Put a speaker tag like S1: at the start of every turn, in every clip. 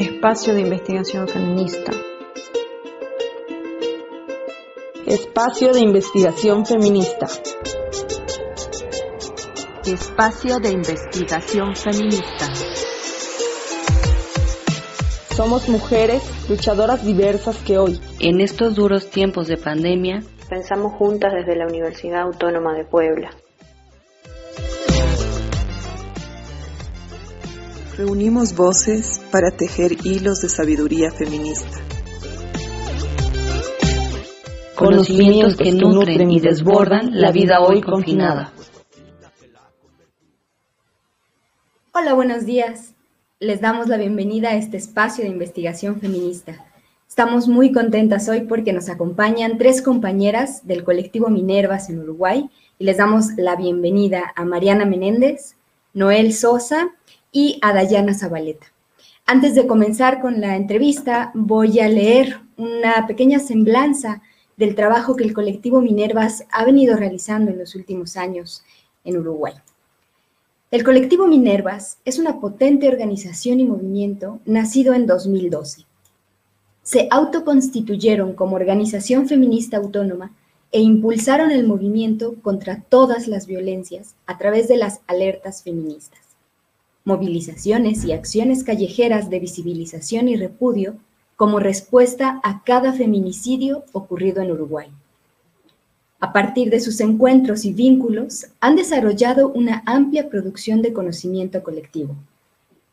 S1: Espacio de investigación feminista.
S2: Espacio de investigación feminista.
S3: Espacio de investigación feminista.
S2: Somos mujeres luchadoras diversas que hoy,
S3: en estos duros tiempos de pandemia,
S1: pensamos juntas desde la Universidad Autónoma de Puebla.
S4: Reunimos voces para tejer hilos de sabiduría feminista.
S3: Conocimientos que nutren y desbordan la vida hoy confinada.
S5: Hola, buenos días. Les damos la bienvenida a este espacio de investigación feminista. Estamos muy contentas hoy porque nos acompañan tres compañeras del colectivo Minervas en Uruguay y les damos la bienvenida a Mariana Menéndez, Noel Sosa y a Dayana Zabaleta. Antes de comenzar con la entrevista, voy a leer una pequeña semblanza del trabajo que el colectivo Minervas ha venido realizando en los últimos años en Uruguay. El colectivo Minervas es una potente organización y movimiento nacido en 2012. Se autoconstituyeron como organización feminista autónoma e impulsaron el movimiento contra todas las violencias a través de las alertas feministas movilizaciones y acciones callejeras de visibilización y repudio como respuesta a cada feminicidio ocurrido en Uruguay. A partir de sus encuentros y vínculos, han desarrollado una amplia producción de conocimiento colectivo,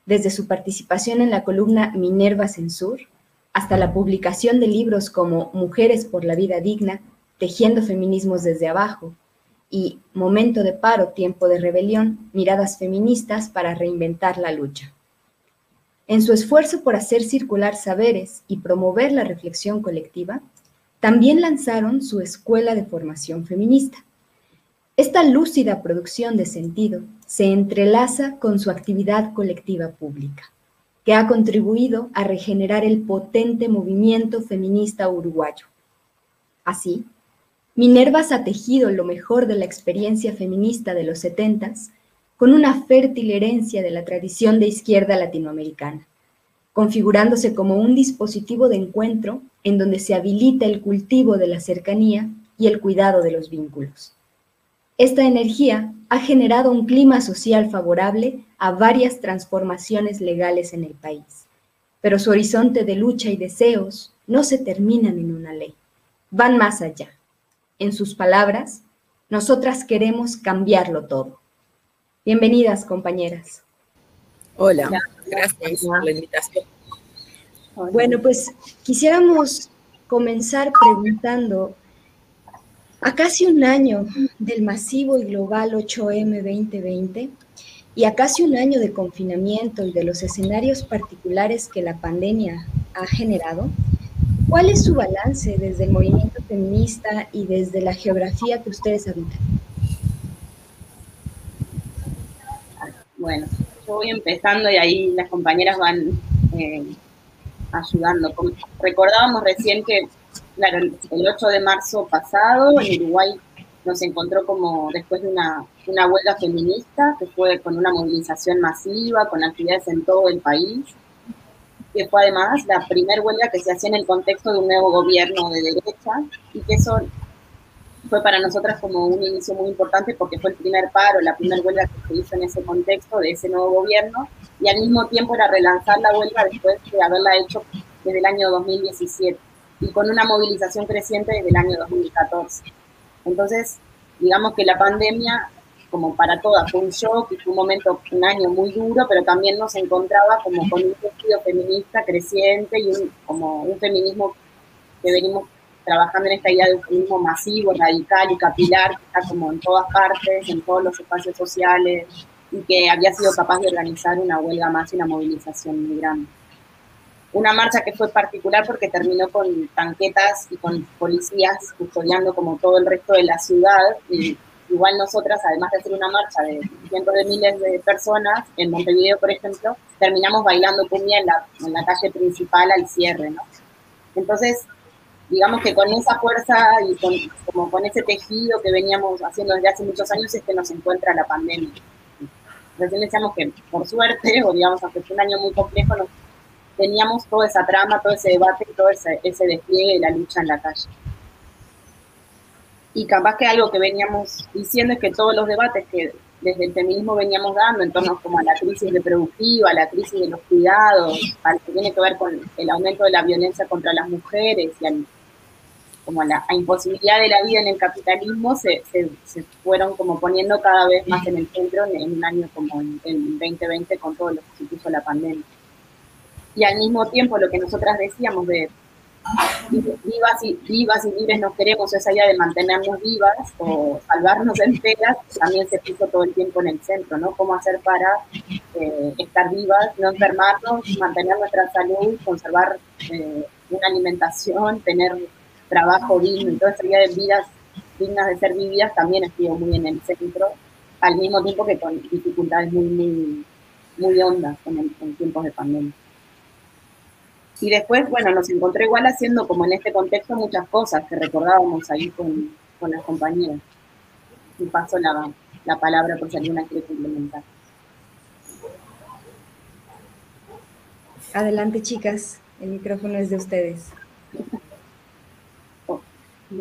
S5: desde su participación en la columna Minerva Censur hasta la publicación de libros como Mujeres por la Vida Digna, Tejiendo Feminismos desde Abajo, y Momento de paro, tiempo de rebelión, miradas feministas para reinventar la lucha. En su esfuerzo por hacer circular saberes y promover la reflexión colectiva, también lanzaron su Escuela de Formación Feminista. Esta lúcida producción de sentido se entrelaza con su actividad colectiva pública, que ha contribuido a regenerar el potente movimiento feminista uruguayo. Así, Minervas ha tejido lo mejor de la experiencia feminista de los setentas con una fértil herencia de la tradición de izquierda latinoamericana, configurándose como un dispositivo de encuentro en donde se habilita el cultivo de la cercanía y el cuidado de los vínculos. Esta energía ha generado un clima social favorable a varias transformaciones legales en el país, pero su horizonte de lucha y deseos no se terminan en una ley, van más allá en sus palabras, nosotras queremos cambiarlo todo. Bienvenidas, compañeras.
S6: Hola, gracias por la invitación.
S5: Bueno, pues quisiéramos comenzar preguntando, a casi un año del masivo y global 8M 2020 y a casi un año de confinamiento y de los escenarios particulares que la pandemia ha generado, ¿Cuál es su balance desde el movimiento feminista y desde la geografía que ustedes habitan?
S6: Bueno, yo voy empezando y ahí las compañeras van eh, ayudando. Recordábamos recién que, claro, el 8 de marzo pasado en Uruguay nos encontró como después de una, una huelga feminista, que fue con una movilización masiva, con actividades en todo el país que fue además la primera huelga que se hacía en el contexto de un nuevo gobierno de derecha y que eso fue para nosotras como un inicio muy importante porque fue el primer paro, la primera huelga que se hizo en ese contexto de ese nuevo gobierno y al mismo tiempo era relanzar la huelga después de haberla hecho desde el año 2017 y con una movilización creciente desde el año 2014. Entonces, digamos que la pandemia como para todas, fue un shock y fue un momento, un año muy duro, pero también nos encontraba como con un sentido feminista creciente y un, como un feminismo que venimos trabajando en esta idea de un feminismo masivo, radical y capilar, que está como en todas partes, en todos los espacios sociales, y que había sido capaz de organizar una huelga más y una movilización muy grande. Una marcha que fue particular porque terminó con tanquetas y con policías custodiando como todo el resto de la ciudad, y igual nosotras, además de hacer una marcha de cientos de miles de personas, en Montevideo, por ejemplo, terminamos bailando cumbia en la, en la calle principal al cierre, ¿no? Entonces, digamos que con esa fuerza y con, como con ese tejido que veníamos haciendo desde hace muchos años es que nos encuentra la pandemia. Recién decíamos que por suerte, o digamos, aunque fue un año muy complejo, nos teníamos toda esa trama, todo ese debate todo ese, ese despliegue de la lucha en la calle. Y capaz que algo que veníamos diciendo es que todos los debates que desde el feminismo veníamos dando en torno como a la crisis reproductiva, a la crisis de los cuidados, al que tiene que ver con el aumento de la violencia contra las mujeres y al, como a la imposibilidad de la vida en el capitalismo, se, se, fueron como poniendo cada vez más en el centro en, un año como el 2020 con todo lo que supuso la pandemia. Y al mismo tiempo lo que nosotras decíamos de vivas y, vivas y libres nos queremos, esa idea de mantenernos vivas o salvarnos enteras, también se puso todo el tiempo en el centro, ¿no? Cómo hacer para eh, estar vivas, no enfermarnos, mantener nuestra salud, conservar eh, una alimentación, tener trabajo digno, entonces esa idea de vidas dignas de ser vividas también estuvo muy en el centro, al mismo tiempo que con dificultades muy, muy, muy hondas en tiempos de pandemia. Y después, bueno, nos encontré igual haciendo como en este contexto muchas cosas que recordábamos ahí con, con las compañeras. Y paso la, la palabra por si alguna quiere complementar.
S5: Adelante, chicas, el micrófono es de ustedes.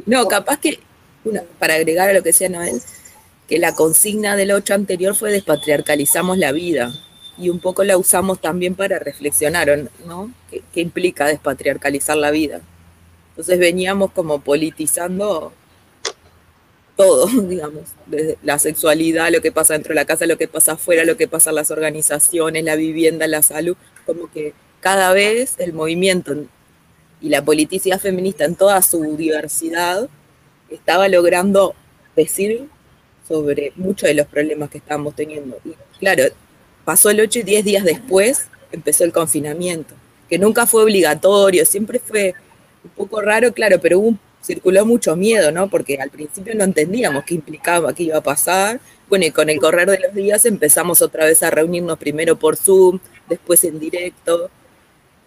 S7: No, capaz que, para agregar a lo que decía Noel, que la consigna del 8 anterior fue despatriarcalizamos la vida y un poco la usamos también para reflexionar, ¿no? ¿Qué, implica despatriarcalizar la vida? Entonces veníamos como politizando todo, digamos, desde la sexualidad, lo que pasa dentro de la casa, lo que pasa afuera, lo que pasa en las organizaciones, la vivienda, la salud, como que cada vez el movimiento y la politicidad feminista en toda su diversidad estaba logrando decir sobre muchos de los problemas que estábamos teniendo. Y claro, pasó el 8 y 10 días después empezó el confinamiento, que nunca fue obligatorio, siempre fue un poco raro, claro, pero circuló mucho miedo, ¿no? Porque al principio no entendíamos qué implicaba, qué iba a pasar. Bueno, y con el correr de los días empezamos otra vez a reunirnos primero por Zoom, después en directo.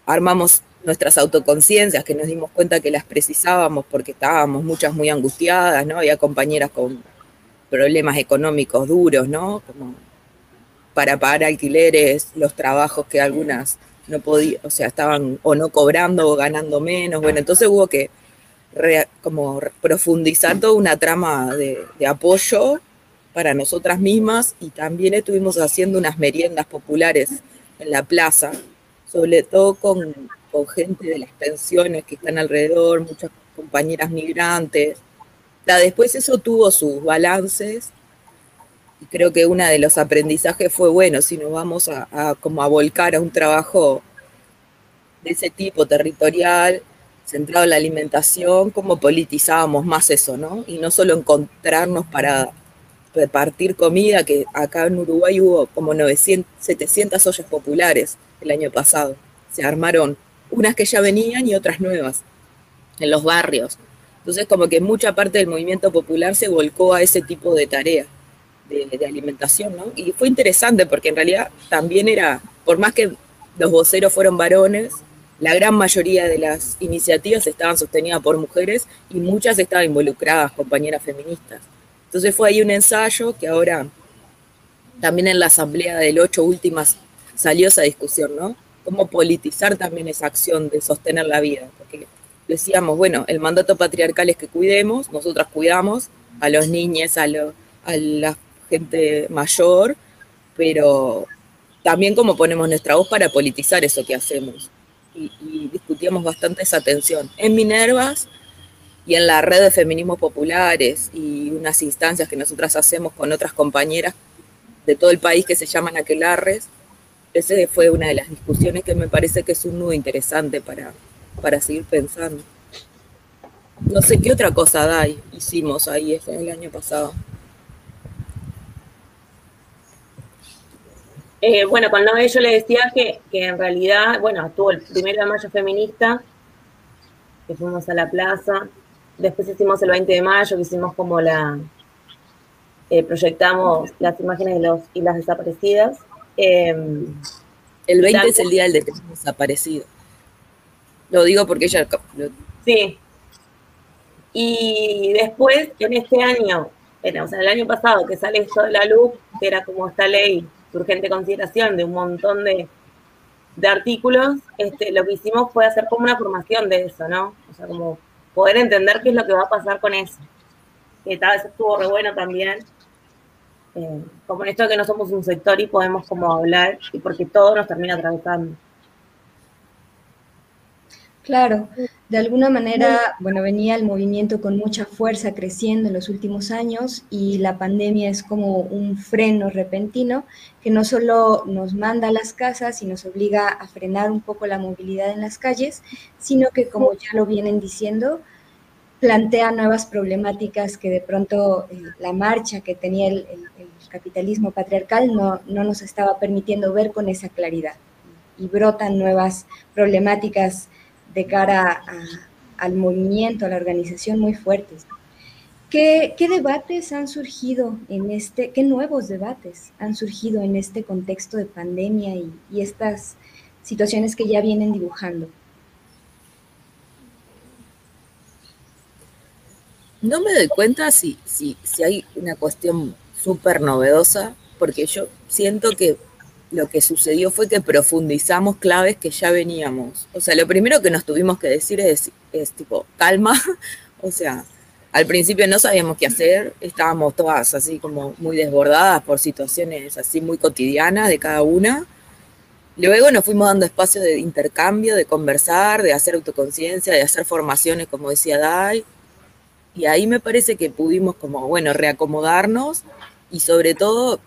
S7: Armamos nuestras autoconciencias, que nos dimos cuenta que las precisábamos porque estábamos muchas muy angustiadas, ¿no? Había compañeras con problemas económicos duros, ¿no? Como para pagar alquileres, los trabajos que algunas no podían, o sea, estaban o no cobrando o ganando menos. Bueno, entonces hubo que como profundizar toda una trama de, apoyo para nosotras mismas y también estuvimos haciendo unas meriendas populares en la plaza, sobre todo con, con gente de las pensiones que están alrededor, muchas compañeras migrantes. después eso tuvo sus balances y creo que uno de los aprendizajes fue, bueno, si nos vamos a, como a volcar a un trabajo de ese tipo, territorial, centrado en la alimentación, cómo politizábamos más eso, ¿no? Y no solo encontrarnos para repartir comida, que acá en Uruguay hubo como 900, 700 ollas populares el año pasado. Se armaron unas que ya venían y otras nuevas en los barrios. Entonces como que mucha parte del movimiento popular se volcó a ese tipo de tareas de, alimentación, ¿no? Y fue interesante porque en realidad también era, por más que los voceros fueron varones, la gran mayoría de las iniciativas estaban sostenidas por mujeres y muchas estaban involucradas compañeras feministas. Entonces fue ahí un ensayo que ahora también en la asamblea del 8 últimas salió esa discusión, ¿no? Cómo politizar también esa acción de sostener la vida. Porque decíamos, bueno, el mandato patriarcal es que cuidemos, nosotras cuidamos a los niños, a, a las gente mayor, pero también como ponemos nuestra voz para politizar eso que hacemos. Y, discutíamos bastante esa tensión. En Minervas y en la red de feminismos populares y unas instancias que nosotras hacemos con otras compañeras de todo el país que se llaman aquelarres, ese fue una de las discusiones que me parece que es un nudo interesante para, para seguir pensando. No sé qué otra cosa da hicimos ahí el año pasado.
S8: Eh, bueno, con Noé yo le decía que, en realidad, bueno, estuvo el primero de mayo feminista, que fuimos a la plaza, después hicimos el 20 de mayo, que hicimos como la, eh, proyectamos las imágenes de los y las desaparecidas.
S7: Em, el 20 es el día del desaparecido. Lo digo porque ella...
S8: Sí. Y después, en este año, o sea, el año pasado, que sale esto de la luz, que era como esta ley urgente consideración de un montón de, de artículos, este, lo que hicimos fue hacer como una formación de eso, ¿no? O sea, como poder entender qué es lo que va a pasar con eso. Que tal vez estuvo re bueno también. Eh, como en esto que no somos un sector y podemos como hablar, y porque todo nos termina atravesando.
S5: Claro, de alguna manera, bueno, venía el movimiento con mucha fuerza creciendo en los últimos años y la pandemia es como un freno repentino que no solo nos manda a las casas y nos obliga a frenar un poco la movilidad en las calles, sino que, como ya lo vienen diciendo, plantea nuevas problemáticas que de pronto eh, la marcha que tenía el, capitalismo patriarcal no, no nos estaba permitiendo ver con esa claridad. Y brotan nuevas problemáticas de cara al movimiento, a la organización muy fuertes. ¿Qué, debates han surgido en este, qué nuevos debates han surgido en este contexto de pandemia y, estas situaciones que ya vienen dibujando?
S7: No me doy cuenta si, si, si hay una cuestión súper novedosa, porque yo siento que lo que sucedió fue que profundizamos claves que ya veníamos. O sea, lo primero que nos tuvimos que decir es, es tipo, calma. O sea, al principio no sabíamos qué hacer, estábamos todas así como muy desbordadas por situaciones así muy cotidianas de cada una. Luego nos fuimos dando espacio de intercambio, de conversar, de hacer autoconciencia, de hacer formaciones, como decía Dai. Y ahí me parece que pudimos como, bueno, reacomodarnos y sobre todo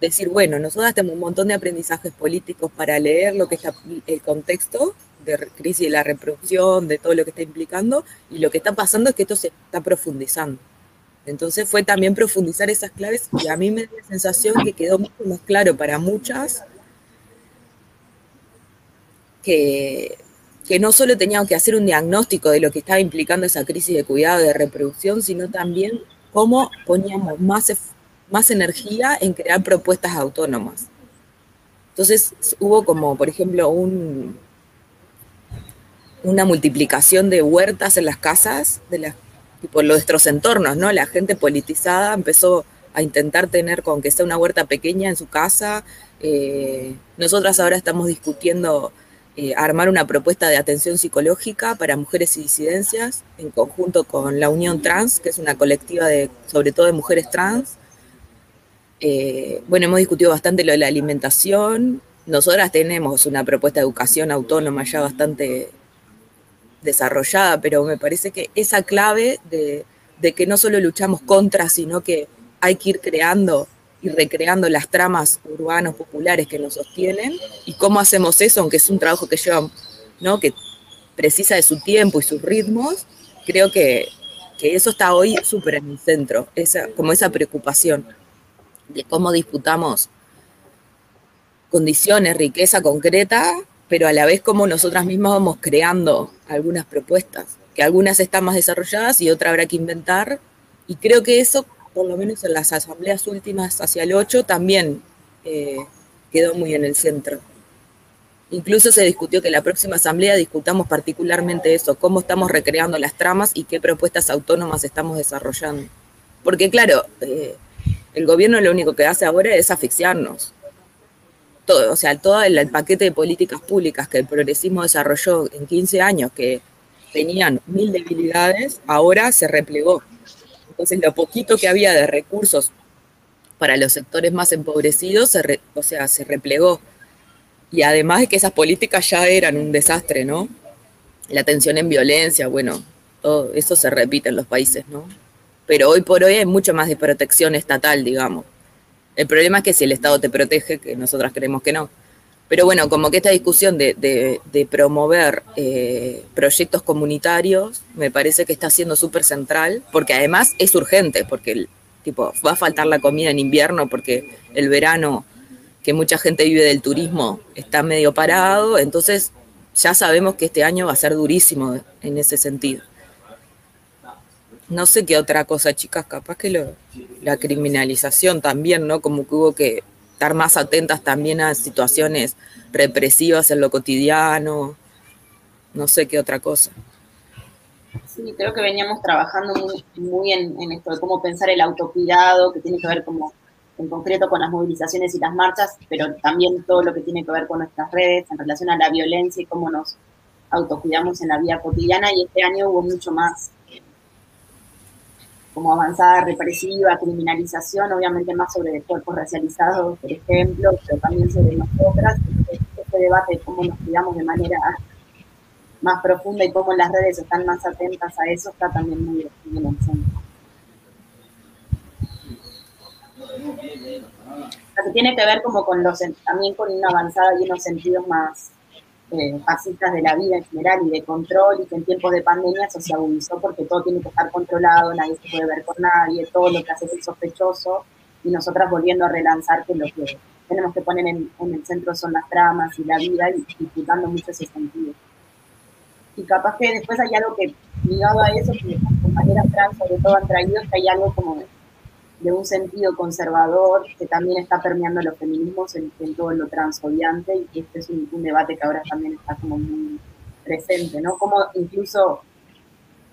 S7: decir, bueno, nosotros tenemos un montón de aprendizajes políticos para leer lo que está el contexto de crisis de la reproducción, de todo lo que está implicando, y lo que está pasando es que esto se está profundizando. Entonces fue también profundizar esas claves y a mí me da la sensación que quedó mucho más claro para muchas que, que no solo teníamos que hacer un diagnóstico de lo que estaba implicando esa crisis de cuidado de reproducción, sino también cómo poníamos más más energía en crear propuestas autónomas. Entonces hubo como, por ejemplo, un, una multiplicación de huertas en las casas, de las, nuestros entornos, ¿no? La gente politizada empezó a intentar tener con que sea una huerta pequeña en su casa. Eh, nosotras ahora estamos discutiendo eh, armar una propuesta de atención psicológica para mujeres y disidencias en conjunto con la Unión Trans, que es una colectiva de, sobre todo de mujeres trans, eh, bueno, hemos discutido bastante lo de la alimentación. Nosotras tenemos una propuesta de educación autónoma ya bastante desarrollada, pero me parece que esa clave de, que no solo luchamos contra, sino que hay que ir creando y recreando las tramas urbanos populares que nos sostienen y cómo hacemos eso, aunque es un trabajo que lleva, ¿no? que precisa de su tiempo y sus ritmos, creo que, que eso está hoy súper en el centro, esa, como esa preocupación de cómo disputamos condiciones, riqueza concreta, pero a la vez como nosotras mismas vamos creando algunas propuestas, que algunas están más desarrolladas y otras habrá que inventar. Y creo que eso, por lo menos en las asambleas últimas hacia el 8, también eh, quedó muy en el centro. Incluso se discutió que la próxima asamblea discutamos particularmente eso, cómo estamos recreando las tramas y qué propuestas autónomas estamos desarrollando. Porque claro, eh, el gobierno lo único que hace ahora es asfixiarnos. Todo, o sea, todo el, paquete de políticas públicas que el progresismo desarrolló en 15 años, que tenían mil debilidades, ahora se replegó. Entonces, lo poquito que había de recursos para los sectores más empobrecidos, se o sea, se replegó. Y además de que esas políticas ya eran un desastre, ¿no? La atención en violencia, bueno, todo eso se repite en los países, ¿no? Pero hoy por hoy hay mucho más de protección estatal, digamos. El problema es que si el Estado te protege, que nosotras creemos que no. Pero bueno, como que esta discusión de, promover eh, proyectos comunitarios me parece que está siendo súper central, porque además es urgente, porque tipo, va a faltar la comida en invierno, porque el verano, que mucha gente vive del turismo, está medio parado, entonces ya sabemos que este año va a ser durísimo en ese sentido no sé qué otra cosa, chicas, capaz que lo, la criminalización también, ¿no? Como que hubo que estar más atentas también a situaciones represivas en lo cotidiano, no sé qué otra cosa.
S6: Sí, creo que veníamos trabajando muy, muy en, esto de cómo pensar el autocuidado, que tiene que ver como en concreto con las movilizaciones y las marchas, pero también todo lo que tiene que ver con nuestras redes en relación a la violencia y cómo nos autocuidamos en la vida cotidiana. Y este año hubo mucho más como avanzada represiva, criminalización, obviamente más sobre cuerpos racializados, por ejemplo, pero también sobre nosotras. Este debate de cómo nos cuidamos de manera más profunda y cómo las redes están más atentas a eso está también muy en el tiene que ver como con los, también con una avanzada y unos sentidos más eh, fascistas de la vida en general y de control, y que en tiempos de pandemia eso se agudizó porque todo tiene que estar controlado, nadie se puede ver con nadie, todo lo que hace es sospechoso, y nosotras volviendo a relanzar que lo que tenemos que poner en, el centro son las tramas y la vida, y disfrutando mucho ese sentido. Y capaz que después hay algo que, ligado a eso, que las compañeras trans sobre todo han traído, que hay algo como de un sentido conservador que también está permeando los feminismos en, todo lo transodiante y este es un, debate que ahora también está como muy presente, ¿no? Como incluso,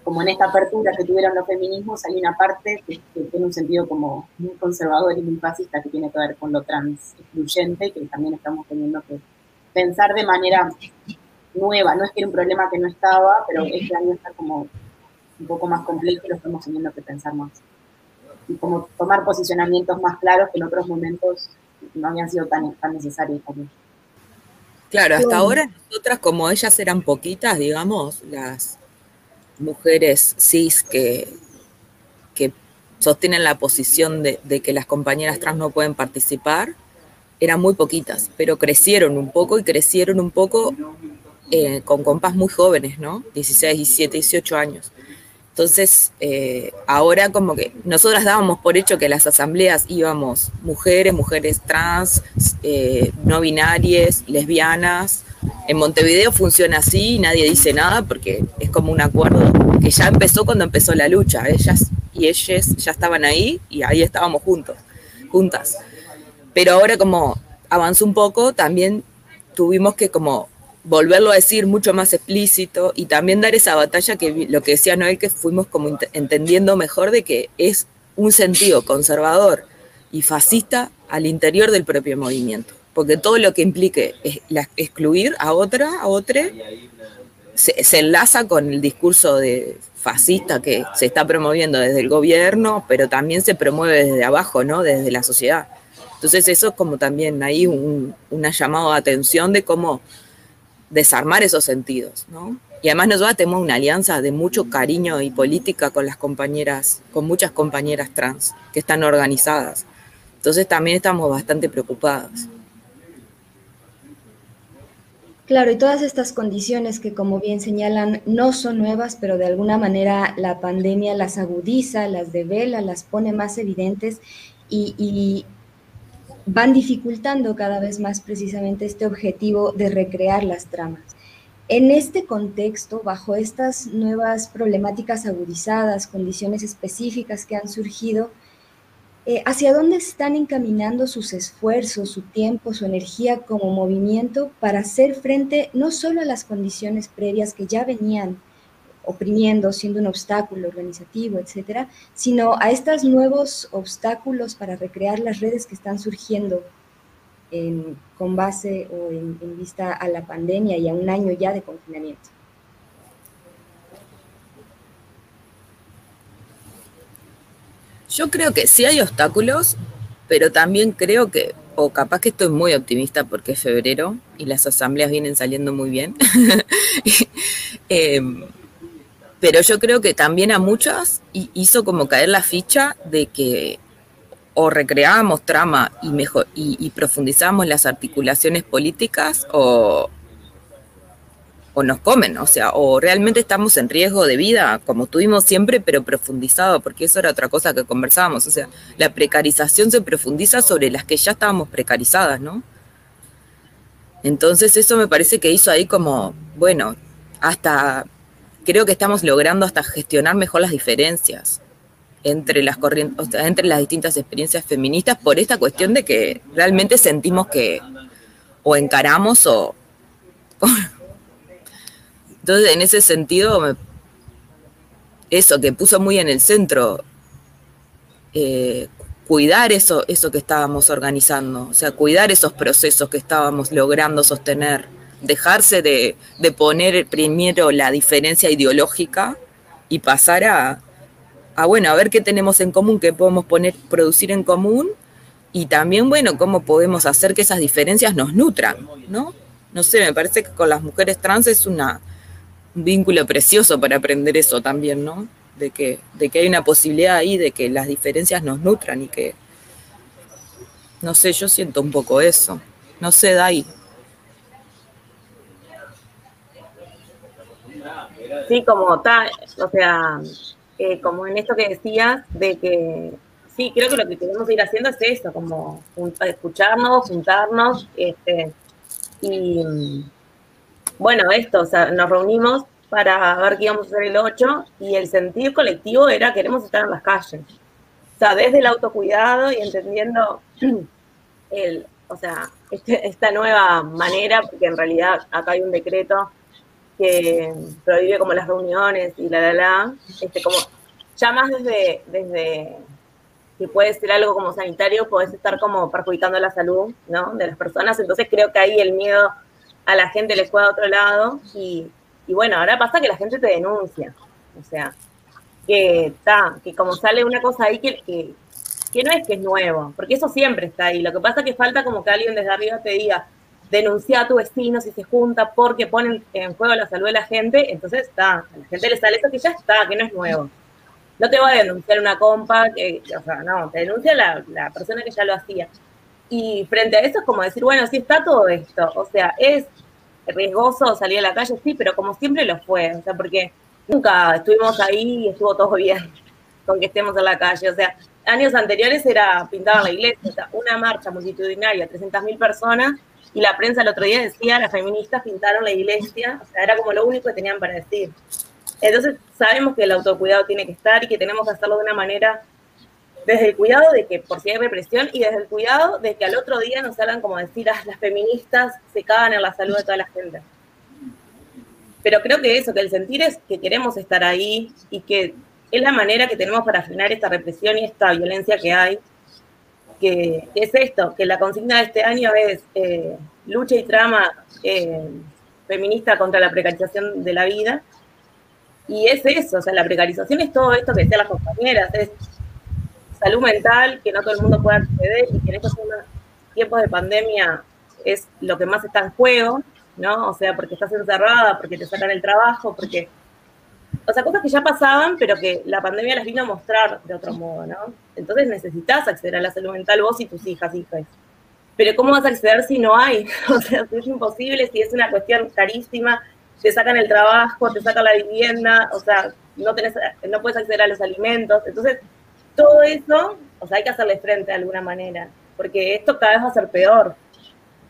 S6: como en esta apertura que tuvieron los feminismos, hay una parte que, tiene un sentido como muy conservador y muy fascista que tiene que ver con lo trans excluyente, que también estamos teniendo que pensar de manera nueva. No es que era un problema que no estaba, pero este año está como un poco más complejo y lo estamos teniendo que pensar más y como tomar posicionamientos más claros que en otros momentos no habían sido tan, tan necesarios también.
S7: Claro, hasta ahora nosotras, como ellas eran poquitas, digamos, las mujeres cis que, que sostienen la posición de, que las compañeras trans no pueden participar, eran muy poquitas, pero crecieron un poco y crecieron un poco eh, con compas muy jóvenes, ¿no? 16, 17, 18 años. Entonces, eh, ahora como que nosotras dábamos por hecho que las asambleas íbamos mujeres, mujeres trans, eh, no binarias, lesbianas. En Montevideo funciona así nadie dice nada porque es como un acuerdo que ya empezó cuando empezó la lucha. Ellas y ellas ya estaban ahí y ahí estábamos juntos, juntas. Pero ahora como avanzó un poco, también tuvimos que como volverlo a decir mucho más explícito y también dar esa batalla que lo que decía Noel, que fuimos como entendiendo mejor de que es un sentido conservador y fascista al interior del propio movimiento. Porque todo lo que implique excluir a otra, a otra, se, se enlaza con el discurso de fascista que se está promoviendo desde el gobierno, pero también se promueve desde abajo, ¿no? Desde la sociedad. Entonces eso es como también ahí un, una llamado de atención de cómo desarmar esos sentidos, ¿no? Y además nosotros tenemos una alianza de mucho cariño y política con las compañeras, con muchas compañeras trans que están organizadas. Entonces también estamos bastante preocupadas.
S5: Claro, y todas estas condiciones que como bien señalan no son nuevas, pero de alguna manera la pandemia las agudiza, las devela, las pone más evidentes y, y van dificultando cada vez más precisamente este objetivo de recrear las tramas. En este contexto, bajo estas nuevas problemáticas agudizadas, condiciones específicas que han surgido, eh, ¿hacia dónde están encaminando sus esfuerzos, su tiempo, su energía como movimiento para hacer frente no solo a las condiciones previas que ya venían oprimiendo, siendo un obstáculo organizativo, etcétera, sino a estos nuevos obstáculos para recrear las redes que están surgiendo con base o en, vista a la pandemia y a un año ya de confinamiento.
S7: Yo creo que sí hay obstáculos, pero también creo que, o capaz que estoy muy optimista porque es febrero y las asambleas vienen saliendo muy bien. eh, pero yo creo que también a muchas hizo como caer la ficha de que o recreábamos trama y, mejor, profundizábamos las articulaciones políticas o, o nos comen, o sea, o realmente estamos en riesgo de vida, como tuvimos siempre, pero profundizado, porque eso era otra cosa que conversábamos, o sea, la precarización se profundiza sobre las que ya estábamos precarizadas, ¿no? Entonces eso me parece que hizo ahí como, bueno, hasta creo que estamos logrando hasta gestionar mejor las diferencias entre las corrientes, entre las distintas experiencias feministas por esta cuestión de que realmente sentimos que o encaramos o entonces en ese sentido eso que puso muy en el centro eh, cuidar eso, eso que estábamos organizando, o sea, cuidar esos procesos que estábamos logrando sostener, dejarse de, poner primero la diferencia ideológica y pasar a, a, bueno, a ver qué tenemos en común, qué podemos poner, producir en común y también, bueno, cómo podemos hacer que esas diferencias nos nutran, ¿no? No sé, me parece que con las mujeres trans es un vínculo precioso para aprender eso también, ¿no? de que, de que hay una posibilidad ahí de que las diferencias nos nutran y que, no sé, yo siento un poco eso. No sé, Dai.
S8: Sí, como tal, o sea, como en esto que decías, de que sí, creo que lo que queremos ir haciendo es eso, como escucharnos, juntarnos, este, y bueno, esto, o sea, nos reunimos para ver qué íbamos a hacer el 8 y el sentido colectivo era queremos estar en las calles. O sea, desde el autocuidado y entendiendo el, o sea, este, esta nueva manera, porque en realidad acá hay un decreto que prohíbe como las reuniones y la, la, la, este, como ya más desde, desde que puede ser algo como sanitario, puedes estar como perjudicando la salud, ¿no? De las personas, entonces creo que ahí el miedo a la gente les fue a otro lado y y bueno, ahora pasa que la gente te denuncia. O sea, que está, que como sale una cosa ahí que, que, no es que es nuevo, porque eso siempre está ahí. Lo que pasa es que falta como que alguien desde arriba te diga, denuncia a tu vecino si se junta porque ponen en juego la salud de la gente, entonces está, a la gente le sale eso que ya está, que no es nuevo. No te va a denunciar una compa, o sea, no, te denuncia la, la persona que ya lo hacía. Y frente a eso es como decir, bueno, sí está todo esto, o sea, es riesgoso salir a la calle, sí, pero como siempre lo fue, o sea, porque nunca estuvimos ahí y estuvo todo bien con que estemos en la calle, o sea, años anteriores era pintar la iglesia, una marcha multitudinaria, 300.000 personas, y la prensa el otro día decía, las feministas pintaron la iglesia, o sea, era como lo único que tenían para decir. Entonces, sabemos que el autocuidado tiene que estar y que tenemos que hacerlo de una manera desde el cuidado de que por si hay represión y desde el cuidado de que al otro día no salgan como decir, ah, las feministas se cagan en la salud de toda la gente. Pero creo que eso, que el sentir es que queremos estar ahí y que es la manera que tenemos para frenar esta represión y esta violencia que hay, que, es esto, que la consigna de este año es eh, lucha y trama eh, feminista contra la precarización de la vida. Y es eso, o sea, la precarización es todo esto que decían las compañeras, es salud mental, que no todo el mundo pueda acceder y que en estos tiempos de pandemia es lo que más está en juego, ¿no? O sea, porque estás encerrada, porque te sacan el trabajo, porque... O sea, cosas que ya pasaban, pero que la pandemia las vino a mostrar de otro modo, ¿no? Entonces necesitas acceder a la salud mental vos y tus hijas, hijas. Pero ¿cómo vas a acceder si no hay? O sea, es imposible, si es una cuestión carísima, te sacan el trabajo, te sacan la vivienda, o sea, no, tenés, no puedes acceder a los alimentos. Entonces, todo eso, o sea, hay que hacerle frente de alguna manera, porque esto cada vez va a ser peor.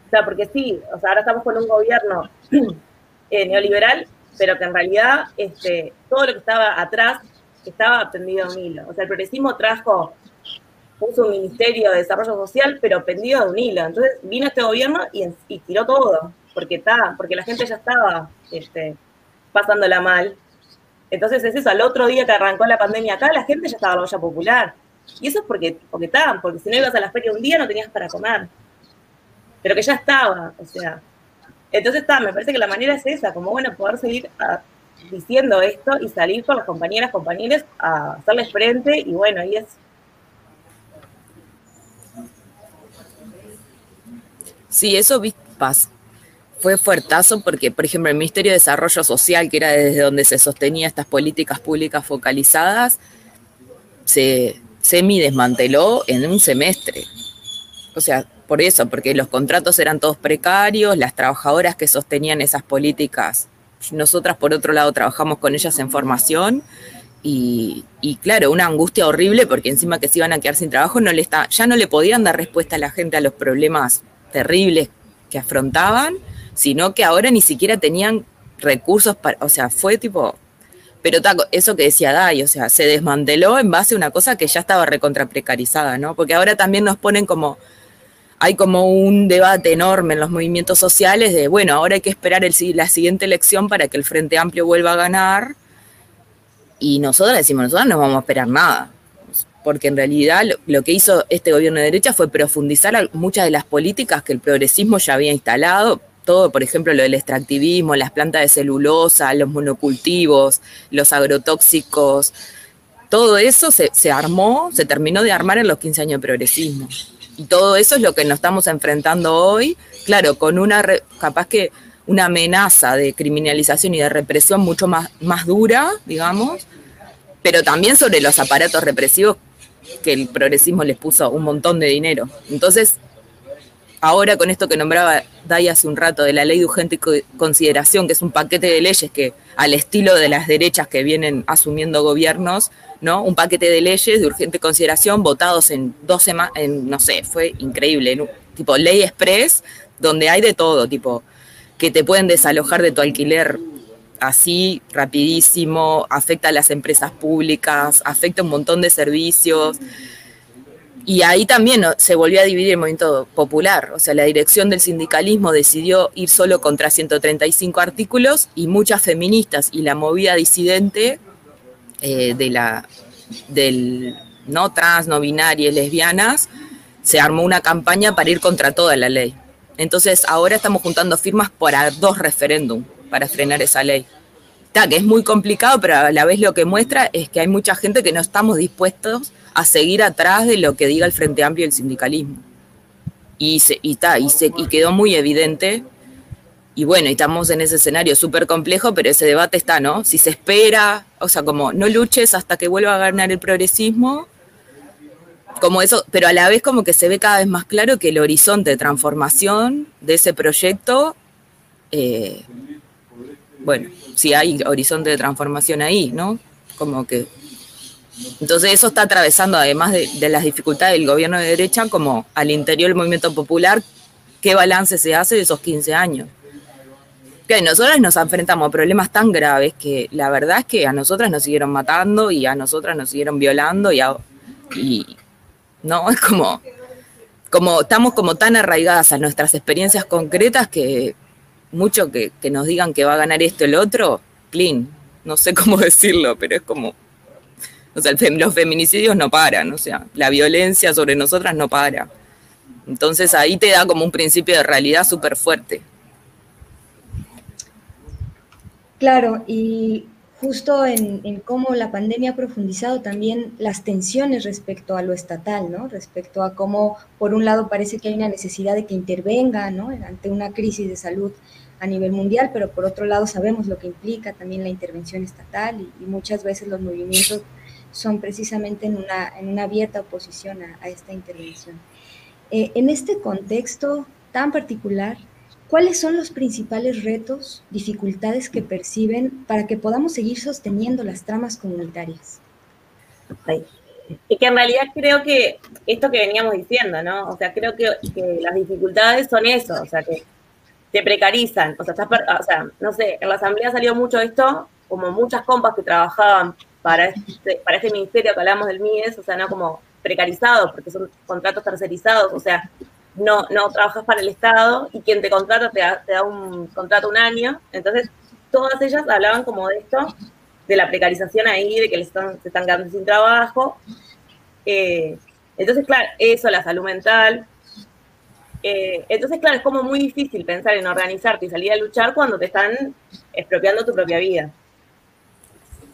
S8: O sea, porque sí, o sea, ahora estamos con un gobierno eh, neoliberal, pero que en realidad este, todo lo que estaba atrás estaba pendido de un hilo. O sea, el progresismo trajo, puso un ministerio de desarrollo social, pero pendido de un hilo. Entonces vino este gobierno y, tiró todo, porque está, porque la gente ya estaba este, pasándola mal entonces es eso, al otro día que arrancó la pandemia acá, la gente ya estaba en la olla popular. Y eso es porque, porque estaban, porque si no ibas a la feria un día no tenías para comer. Pero que ya estaba, o sea. Entonces está, me parece que la manera es esa, como bueno, poder seguir ah, diciendo esto y salir con las compañeras, compañeros a hacerles frente y bueno, ahí es
S7: Sí, eso fue fuertazo porque, por ejemplo, el Ministerio de Desarrollo Social, que era desde donde se sostenía estas políticas públicas focalizadas, se semi desmanteló en un semestre. O sea, por eso, porque los contratos eran todos precarios, las trabajadoras que sostenían esas políticas, nosotras por otro lado trabajamos con ellas en formación y, claro, una angustia horrible porque encima que se iban a quedar sin trabajo, no le está, ya no le podían dar respuesta a la gente a los problemas terribles que afrontaban sino que ahora ni siquiera tenían recursos para, o sea, fue tipo, pero eso que decía Dai, o sea, se desmanteló en base a una cosa que ya estaba recontra precarizada, ¿no? Porque ahora también nos ponen como, hay como un debate enorme en los movimientos sociales de, bueno, ahora hay que esperar la siguiente elección para que el Frente Amplio vuelva a ganar. Y nosotros decimos, nosotros no vamos a esperar nada, porque en realidad lo que hizo este gobierno de derecha fue profundizar muchas de las políticas que el progresismo ya había instalado, todo, por ejemplo, lo del extractivismo, las plantas de celulosa, los monocultivos, los agrotóxicos, todo eso se, armó, se terminó de armar en los 15 años de progresismo. Y todo eso es lo que nos estamos enfrentando hoy, claro, con una, capaz que una amenaza de criminalización y de represión mucho más, más dura, digamos, pero también sobre los aparatos represivos que el progresismo les puso un montón de dinero. Entonces, ahora con esto que nombraba Day hace un rato de la ley de urgente consideración, que es un paquete de leyes que al estilo de las derechas que vienen asumiendo gobiernos, ¿no? Un paquete de leyes de urgente consideración votados en dos semanas, no sé, fue increíble, tipo ley express, donde hay de todo, tipo que te pueden desalojar de tu alquiler así rapidísimo, afecta a las empresas públicas, afecta un montón de servicios. Y ahí también se volvió a dividir el movimiento popular, o sea, la dirección del sindicalismo decidió ir solo contra 135 artículos y muchas feministas y la movida disidente eh, de la, del no trans, no binarias, lesbianas, se armó una campaña para ir contra toda la ley. Entonces ahora estamos juntando firmas para dos referéndums para frenar esa ley. Está, que es muy complicado, pero a la vez lo que muestra es que hay mucha gente que no estamos dispuestos a seguir atrás de lo que diga el Frente Amplio y el sindicalismo. Y, se, y, y, se, y quedó muy evidente. Y bueno, estamos en ese escenario súper complejo, pero ese debate está, ¿no? Si se espera, o sea, como no luches hasta que vuelva a ganar el progresismo, como eso, pero a la vez como que se ve cada vez más claro que el horizonte de transformación de ese proyecto eh, bueno, si hay horizonte de transformación ahí, ¿no? Como que... Entonces eso está atravesando, además de, las dificultades del gobierno de derecha, como al interior del movimiento popular, qué balance se hace de esos 15 años. Que nosotras nos enfrentamos a problemas tan graves que la verdad es que a nosotras nos siguieron matando y a nosotras nos siguieron violando y, y no, es como, como estamos como tan arraigadas a nuestras experiencias concretas que mucho que, nos digan que va a ganar esto el otro, clean. No sé cómo decirlo, pero es como. O sea, los feminicidios no paran, o sea, la violencia sobre nosotras no para. Entonces ahí te da como un principio de realidad súper fuerte.
S5: Claro, y justo en, cómo la pandemia ha profundizado también las tensiones respecto a lo estatal, ¿no? Respecto a cómo, por un lado, parece que hay una necesidad de que intervenga, ¿no? Ante una crisis de salud a nivel mundial, pero por otro lado sabemos lo que implica también la intervención estatal y, muchas veces los movimientos son precisamente en una, en una abierta oposición a, esta intervención. Eh, en este contexto tan particular, ¿cuáles son los principales retos, dificultades que perciben para que podamos seguir sosteniendo las tramas comunitarias?
S8: Y que en realidad creo que esto que veníamos diciendo, ¿no? O sea, creo que, las dificultades son eso, o sea, que te precarizan. O sea, o sea, no sé, en la asamblea salió mucho esto, como muchas compas que trabajaban para este, para este ministerio que hablamos del MIES, o sea, no como precarizados, porque son contratos tercerizados, o sea, no, no trabajas para el Estado y quien te contrata te da, un contrato un año. Entonces, todas ellas hablaban como de esto, de la precarización ahí, de que les están, se están quedando sin trabajo. Eh, entonces, claro, eso, la salud mental, eh, entonces, claro, es como muy difícil pensar en organizarte y salir a luchar cuando te están expropiando tu propia vida.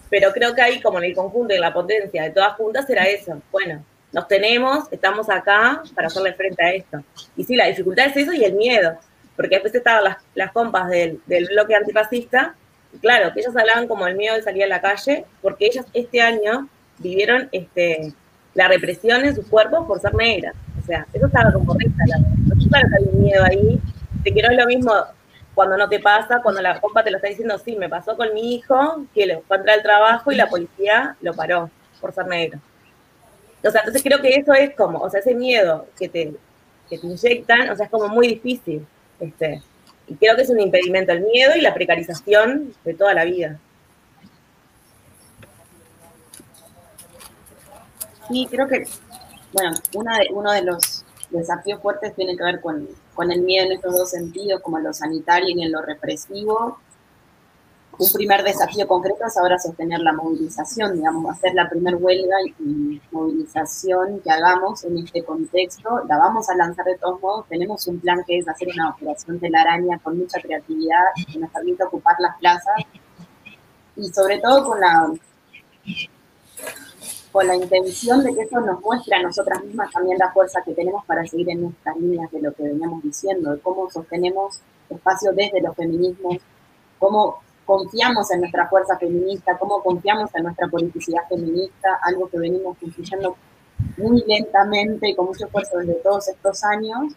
S8: Pero creo que ahí, como en el conjunto y en la potencia de todas juntas, era eso. Bueno, nos tenemos, estamos acá para hacerle frente a esto. Y sí, la dificultad es eso y el miedo. Porque después estaban las, las compas del, bloque antifascista, y claro, que ellas hablaban como el miedo de salir a la calle, porque ellas este año vivieron este, la represión en sus cuerpos por ser negras. O sea, eso estaba como recta. Claro que hay un miedo ahí, de que es lo mismo cuando no te pasa, cuando la compa te lo está diciendo, sí, me pasó con mi hijo, que le fue a entrar al trabajo y la policía lo paró por ser negro. O sea, entonces creo que eso es como, o sea, ese miedo que te, que te inyectan, o sea, es como muy difícil. Este, y creo que es un impedimento el miedo y la precarización de toda la vida.
S6: Sí, creo que, bueno, una de, uno de los desafíos fuertes tiene que ver con, el miedo en estos dos sentidos, como en lo sanitario y en lo represivo. Un primer desafío concreto es ahora sostener la movilización, digamos, hacer la primera huelga y movilización que hagamos en este contexto. La vamos a lanzar de todos modos. Tenemos un plan que es hacer una operación telaraña con mucha creatividad que nos permite ocupar las plazas y sobre todo con la con la intención de que eso nos muestre a nosotras mismas también la fuerza que tenemos para seguir en nuestras líneas de lo que veníamos diciendo, de cómo sostenemos espacio desde los feminismos, cómo confiamos en nuestra fuerza feminista, cómo confiamos en nuestra politicidad feminista, algo que venimos construyendo muy lentamente y con mucho esfuerzo desde todos estos años,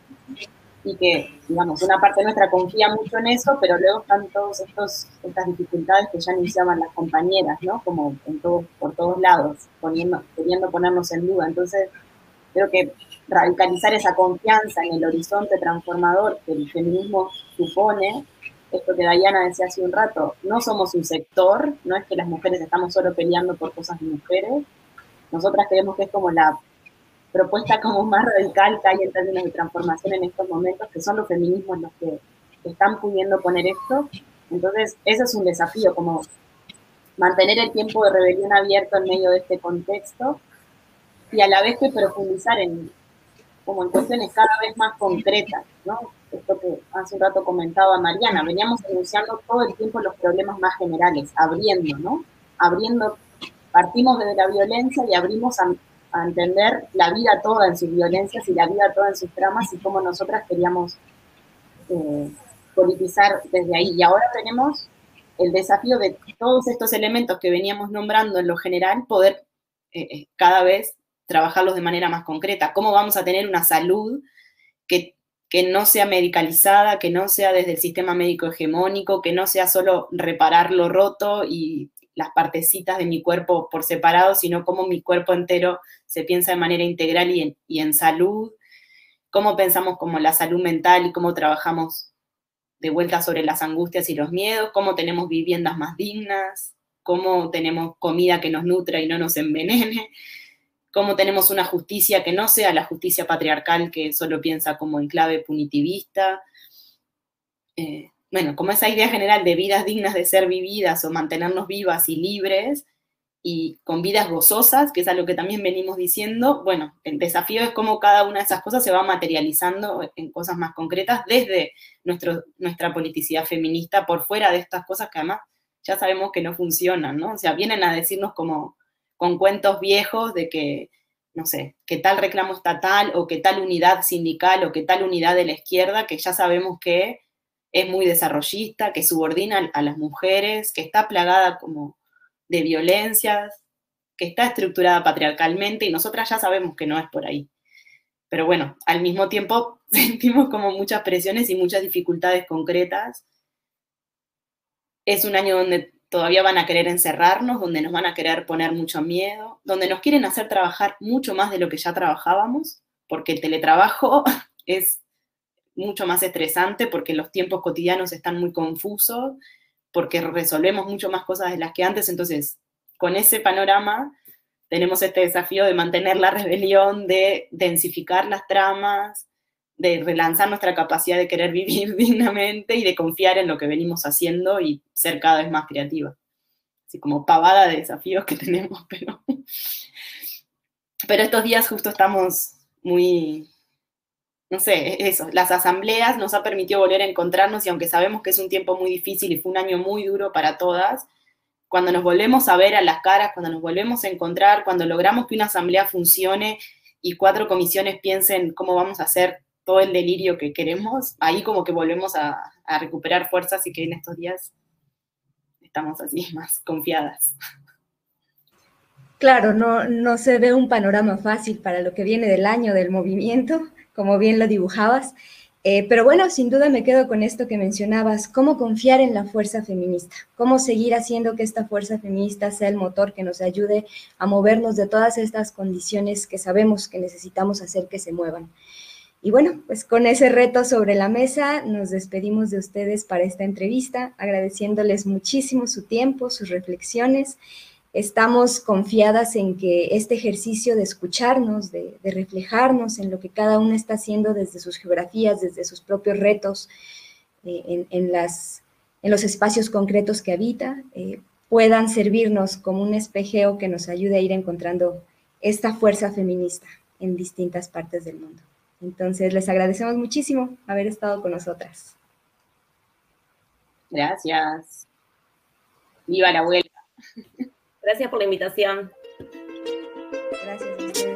S6: y que, digamos, una parte nuestra confía mucho en eso, pero luego están todas estas dificultades que ya anunciaban las compañeras, ¿no? Como en todo, por todos lados, poniendo, queriendo ponernos en duda. Entonces, creo que radicalizar esa confianza en el horizonte transformador que el feminismo supone, esto que Diana decía hace un rato, no somos un sector, no es que las mujeres estamos solo peleando por cosas de mujeres, nosotras creemos que es como la propuesta como más radical que hay en términos de transformación en estos momentos, que son los feminismos los que están pudiendo poner esto. Entonces, eso es un desafío, como mantener el tiempo de rebelión abierto en medio de este contexto y a la vez que profundizar en, como en cuestiones cada vez más concretas, ¿no? Esto que hace un rato comentaba Mariana, veníamos denunciando todo el tiempo los problemas más generales, abriendo, ¿no? Abriendo, partimos desde la violencia y abrimos a a entender la vida toda en sus violencias y la vida toda en sus tramas y cómo nosotras queríamos eh, politizar desde ahí. Y ahora tenemos el desafío de todos estos elementos que veníamos nombrando en lo general, poder eh, eh, cada vez trabajarlos de manera más concreta. ¿Cómo vamos a tener una salud que, que no sea medicalizada, que no sea desde el sistema médico hegemónico, que no sea solo reparar lo roto y las partecitas de mi cuerpo por separado, sino cómo mi cuerpo entero se piensa de manera integral y en, salud, cómo pensamos como la salud mental y cómo trabajamos de vuelta sobre las angustias y los miedos, cómo tenemos viviendas más dignas, cómo tenemos comida que nos nutra y no nos envenene, cómo tenemos una justicia que no sea la justicia patriarcal que solo piensa como en clave punitivista. Eh, bueno, como esa idea general de vidas dignas de ser vividas o mantenernos vivas y libres y con vidas gozosas, que es algo que también venimos diciendo, bueno, el desafío es cómo cada una de esas cosas se va materializando en cosas más concretas desde nuestra politicidad feminista, por fuera de estas cosas que además ya sabemos que no funcionan, ¿no? O sea, vienen a decirnos como con cuentos viejos de que, no sé, que tal reclamo estatal o que tal unidad sindical o que tal unidad de la izquierda, que ya sabemos que es muy desarrollista, que subordina a las mujeres, que está plagada como de violencias, que está estructurada patriarcalmente y nosotras ya sabemos que no es por ahí. Pero bueno, al mismo tiempo sentimos como muchas presiones y muchas dificultades concretas. Es un año donde todavía van a querer encerrarnos, donde nos van a querer poner mucho miedo, donde nos quieren hacer trabajar mucho más de lo que ya trabajábamos, porque el teletrabajo es mucho más estresante porque los tiempos cotidianos están muy confusos, porque resolvemos mucho más cosas de las que antes. Entonces, con ese panorama, tenemos este desafío de mantener la rebelión, de densificar las tramas, de relanzar nuestra capacidad de querer vivir dignamente y de confiar en lo que venimos haciendo y ser cada vez más creativa. Así como pavada de desafíos que tenemos, pero, pero estos días justo estamos muy, no sé, eso, las asambleas nos ha permitido volver a encontrarnos y aunque sabemos que es un tiempo muy difícil y fue un año muy duro para todas, cuando nos volvemos a ver a las caras, cuando nos volvemos a encontrar, cuando logramos que una asamblea funcione y cuatro comisiones piensen cómo vamos a hacer todo el delirio que queremos, ahí como que volvemos a, recuperar fuerzas y que en estos días estamos así más confiadas.
S5: Claro, no, no se ve un panorama fácil para lo que viene del año del movimiento, como bien lo dibujabas. Eh, pero bueno, sin duda me quedo con esto que mencionabas, cómo confiar en la fuerza feminista, cómo seguir haciendo que esta fuerza feminista sea el motor que nos ayude a movernos de todas estas condiciones que sabemos que necesitamos hacer que se muevan. Y bueno, pues con ese reto sobre la mesa nos despedimos de ustedes para esta entrevista, agradeciéndoles muchísimo su tiempo, sus reflexiones Estamos confiadas en que este ejercicio de escucharnos, de, reflejarnos en lo que cada uno está haciendo desde sus geografías, desde sus propios retos, eh, en, los espacios concretos que habita, eh, puedan servirnos como un espejeo que nos ayude a ir encontrando esta fuerza feminista en distintas partes del mundo. Entonces, les agradecemos muchísimo haber estado con nosotras.
S6: Gracias. Viva la vuelta.
S8: Gracias por la invitación.
S5: Gracias a ustedes.